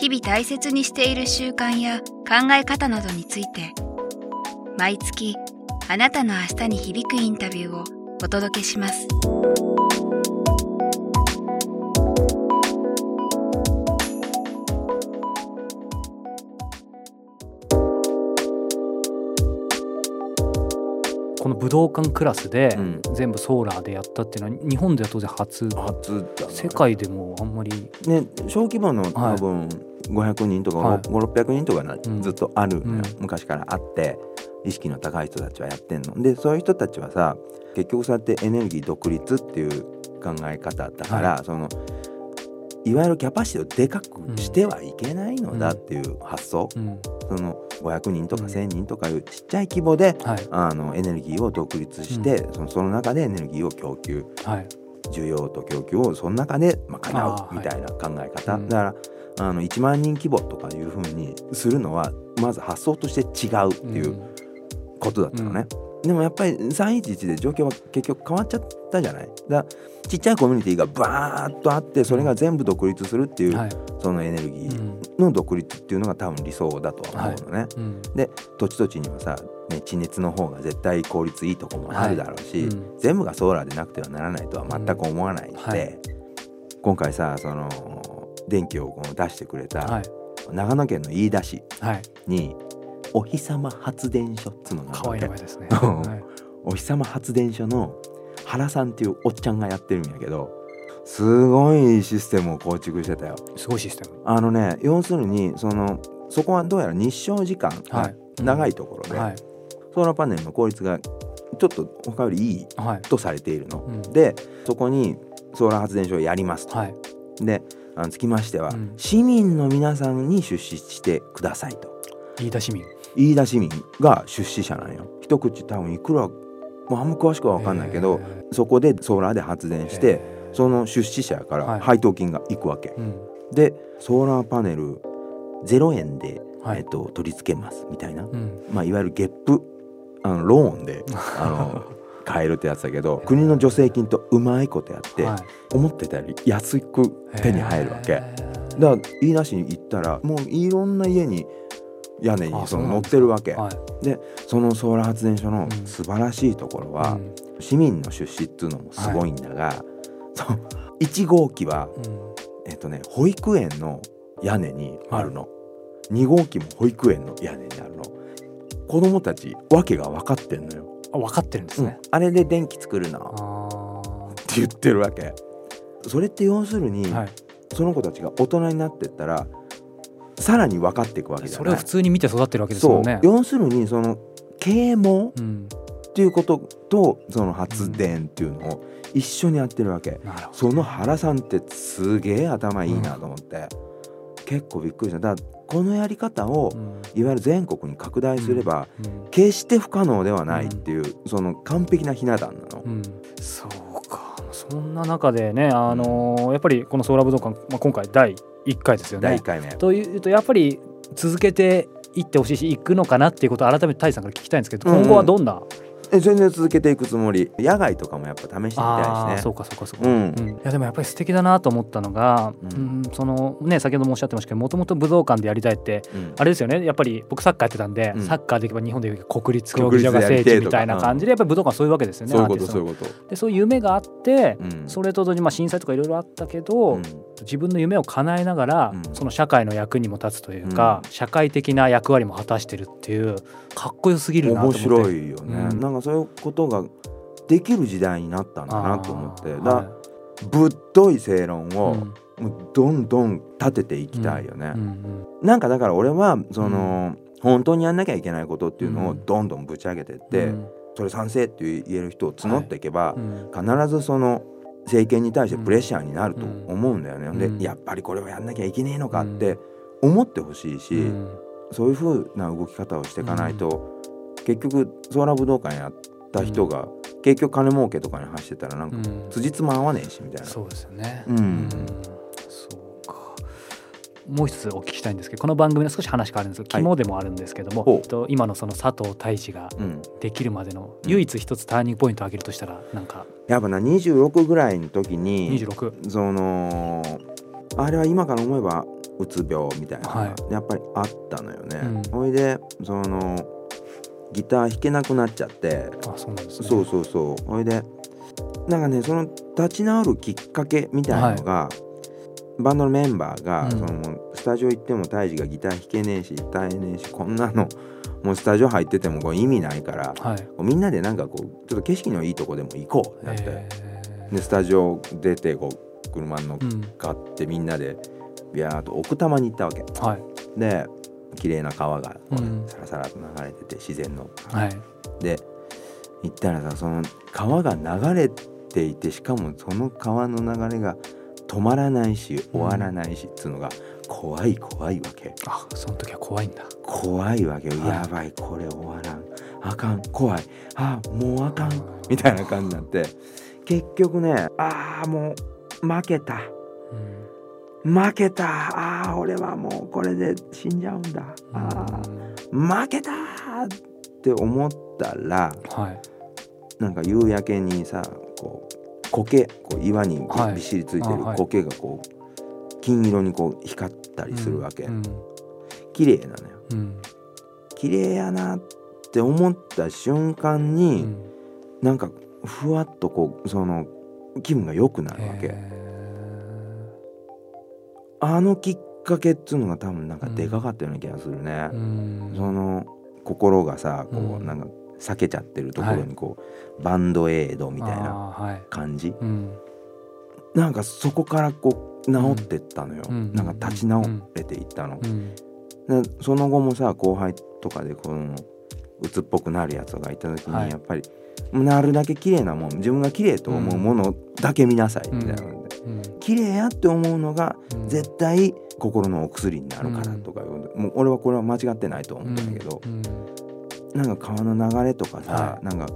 日々大切にしている習慣や考え方などについて毎月あなたの明日に響くインタビューをお届けします。この武道館クラスでうん。全部ソーラーでやったっていうのは日本では当然初初世界でもあんまりね小規模のはい多分500人とかはい。5600人とかずっとある昔からあって意識の高い人たちはやってんの。でそういう人たちはさ結局そうやってエネルギー独立っていう考え方だからそのいわゆるキャパシティをでかくしてはいけないのだっていう発想。うん。その500人とかうん。1000人とかいうちっちゃい規模ではい。あのエネルギーを独立してそのその中でエネルギーを供給。はい。需要と供給をその中で賄うみたいな考え方、うん。だからあの1万人規模とかいうふうにするのはまず発想として違うっていうことだったのね、でもやっぱり311で状況は結局変わっちゃったじゃない。だちっちゃいコミュニティがバーッとあってそれが全部独立するっていう、はい。そのエネルギうーんの独立っていうのが多分理想だとは思うのね、うん。土地土地にはさ、ね、地熱の方が絶対効率いいとこもあるだろうし、うん。全部がソーラーでなくてはならないとは全く思わないので、うんはい。今回さその電気を出してくれた、はい。長野県の飯田市はい。にお日様発電所っつうのが可愛い名前ですね。うん。はい。お日様発電所の原さんっていうおっちゃんがやってるんやけどすごいシステムを構築してたよ。すごいシステム。あのね要するにそのそこはどうやら日照時間がはい。長いところで、はい。ソーラーパネルの効率がちょっと他よりいいはい。とされているの。うん。でそこにソーラー発電所をやりますと。はい。でつきましては、うん。市民の皆さんに出資してくださいと。飯田市民。飯田市民が出資者なんよ。一口多分いくらもうあんま詳しくは分かんないけど、へそこでソーラーで発電ーしてへー。その出資者かはい。ら配当金がいくわけ。うん。でソーラーパネル0円で、はい。えっと、取り付けますみたいな、うん。まあ、いわゆるゲップあのローンで あの買えるってやつだけど国の助成金とうまいことやって、はい。思ってたより安く手に入るわけ。だから飯田市に行ったらもういろんな家に屋根にあその乗ってるわけ。はい。でそのソーラー発電所のうん。素晴らしいところは、うん。市民の出資っていうのもすごいんだが、そう1号機は、うん。えっとね、保育園の屋根にあるの、2号機も保育園の屋根にあるの。子供たち訳が分かってんのよ、あ分かってるんですね。あれで電気作るのあって言ってるわけ。それって要するに、ーはい。その子たちが大人になってったらさらに分かっていくわけじゃない。それを普通に見て育ってるわけですそうもんね。要するにその啓蒙うんっていうこととその発電っていうのを一緒にやってるわけ、なるほどその原さんってすげえ頭いいなと思って、結構びっくりした。だからこのやり方をうん。いわゆる全国に拡大すれば、うん。決して不可能ではないっていう、その完璧なひな壇な。の、うん。そうか。そんな中でねあのーやっぱりこのソーラー武道館、まあ、今回第1回ですよ第ね1。回目。というとやっぱり続けていってほしいし行くのかなっていうことを改めてタイさんから聞きたいんですけどうんうん。今後はどんな、え全然続けていくつもり。野外とかもやっぱ試してみたいしね。そうかそうかそうか、うん。うん。いやでもやっぱり素敵だなと思ったのが、ううんんそのね先ほどもおっしゃってましたけどもともと武道館でやりたいってうん。あれですよね。やっぱり僕サッカーやってたんで、うん。サッカーでいけば日本でいう国立競技場が聖地みたいな感じでやっぱり武道館はそういうわけですよねそういうことそういうこと。でそういう夢があって、うん。それと同時にまあ震災とかいろいろあったけど、うん。自分の夢を叶えながら、うん。その社会の役にも立つというか、う社会的な役割も果たしてるっていうかっこよすぎるなと思って。面白いよね、うん。なんかそういうことができる時代になったんだなと思って。だ、はぶっとい正論を、いうん。もうどんどん立てていきたいよね、うんなんかだから俺はその、本当にやんなきゃいけないことっていうのをうん。どんどんぶち上げてっうんて、うん。それ賛成って言える人を募っていけば、うん。必ずその政権に対してプレッシャーになると思うんだよね。うん。でやっぱりこれをやんなきゃいけねえのかって思ってほしいし、うんそういう風な動き方をしていかないと、結局ソーラー武道館やった人が、結局金儲けとかに走ってたらなんかうん。辻褄合わねえしみたいな。そうですよね。うん。そうか。もう一つお聞きしたいんですけど、この番組の少し話変わるんですけど、はい。肝でもあるんですけども、ほう。えっと今のその佐藤大志がうん、できるまでのうん。唯一一つターニングポイントを挙げるとしたら、なんか。やっぱな26ぐらいの時に26。そのあれは今から思えばうつ病みたいなはやっぱりあったのよね。うんほいでそのギター弾けなくなっちゃってあ、そうなんですね。そうそうそうほいでなんかねその立ち直るきっかけみたいなのが、バンドのメンバーが、うんそのスタジオ行ってもタイジがギター弾けねえし歌えねえしこんなのもうスタジオ入っててもこう意味ないからはい。みんなでなんかこうちょっと景色のいいとこでも行こうってなって、えでスタジオ出てこう車に乗っ。かってみんなでビャーっと奥多摩に行ったわけ。はい。で綺麗な川がこうねうん。サラサラと流れてて自然の。はい。で行ったらさその川が流れていてしかもその川の流れが止まらないし終わらないしっつうのが怖い怖いわけ。あ、その時は怖いんだ。怖いわけよ、はい。やばいこれ終わらん。あかん。怖い。あもうあかん。みたいな感じになって。結局ねああもう負けた。うん。負けた。あー俺はもうこれで死んじゃうんだ。あー負けたって思ったらはい。なんか夕焼けにさこう苔こう岩にびっしりついてる苔がこう金色にこう光ったりするわけ、うん。綺麗なのよ。うん。綺麗やなって思った瞬間うに、ん。なんかふわっとこうその気分が良くなるわけ、へあのきっかけっつうのが多分なんかでかかったような気がするね、ーうん。その心がさこう、うんなんか避けちゃってるところにこう、バンドエイドみたいなあーはい。感じ？うん。なんかそこからこう治ってったのよ、うんなんか立ち直れていったの、うん。でその後もさ後輩とかでこの鬱っぽくなるやつがいた時に、はいやっぱりなるだけ綺麗なもん自分が綺麗と思うものだけ見なさいみたいな。綺麗やって思うのがうん。絶対心のお薬になるからとかもう俺はこれは間違ってないと思うんだけど、うん。なんか川の流れとかさ、はい。なんか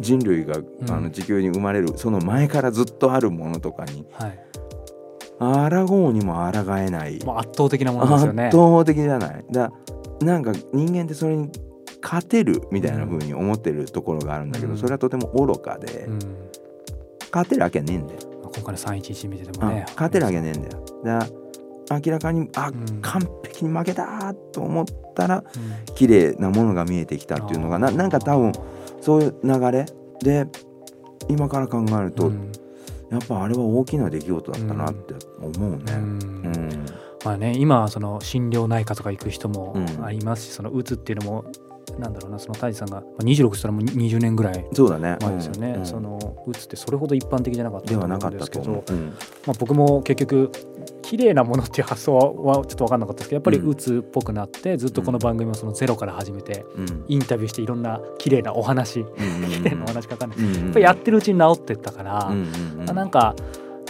人類が、ん。あの地球に生まれるその前からずっとあるものとかにはい。抗うにも抗えない、圧倒的なものですよね。圧倒的じゃない。だなんか人間ってそれに勝てるみたいな風に思ってるところがあるんだけど、うん。それはとても愚かで、うん。勝てるわけねえんだよ、まあ今回の311見ててもね。うん勝てるわけねえんだよ。だ明らかにあ、うん。完璧に負けたと思ったらうん。綺麗なものが見えてきたっていうのがななんか多分そういう流れで今から考えると、うん。やっぱあれは大きな出来事だったなって思うね。うん。うん。まあね、今はその心療内科とか行く人もうん。ありますし、そのうつっていうのもなんだろうなその太一さんがまあ26したらもう20年ぐらいそうだね。前ですよね、うん。うんそのうつってそれほど一般的じゃなかったではと思うんなかったとですけど思う。うん。まあ、僕も結局綺麗なものっていう発想はちょっと分かんなかったですけどやっぱりうん。うつっぽくなってずっとこの番組もそのゼロから始めてうん。インタビューしていろんな綺麗なお話うん綺麗なお話かかんない。うんやっぱりやってるうちに治ってったから、うんなんか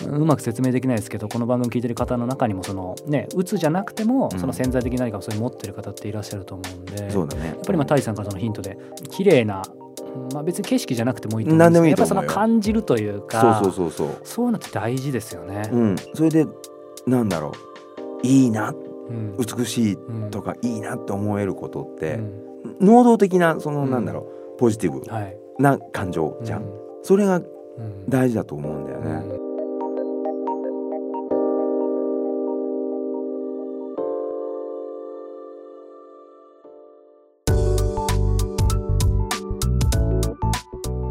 うまく説明できないですけどこの番組聞いてる方の中にもそのねうつじゃなくてもうん。その潜在的な何かをそれ持ってる方っていらっしゃると思うんで、そうだね。やっぱりまあさんからそのヒントで綺麗なまあ別に景色じゃなくてもいいと思うん何でけどやっぱその感じるというかそうそうそうそう。そういうのって大事ですよね。うん。それでなんだろう。いいな。うん。美しいうん。とかいいなって思えることって、うん。能動的なそのうん。なんだろう。ポジティブはい。な感情じゃん。うそれがうん。大事だと思うんだようね。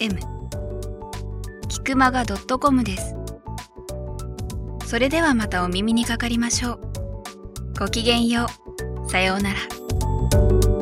m キクマガ .com ですそれではまたお耳にかかりましょうごきげんよう。さようなら。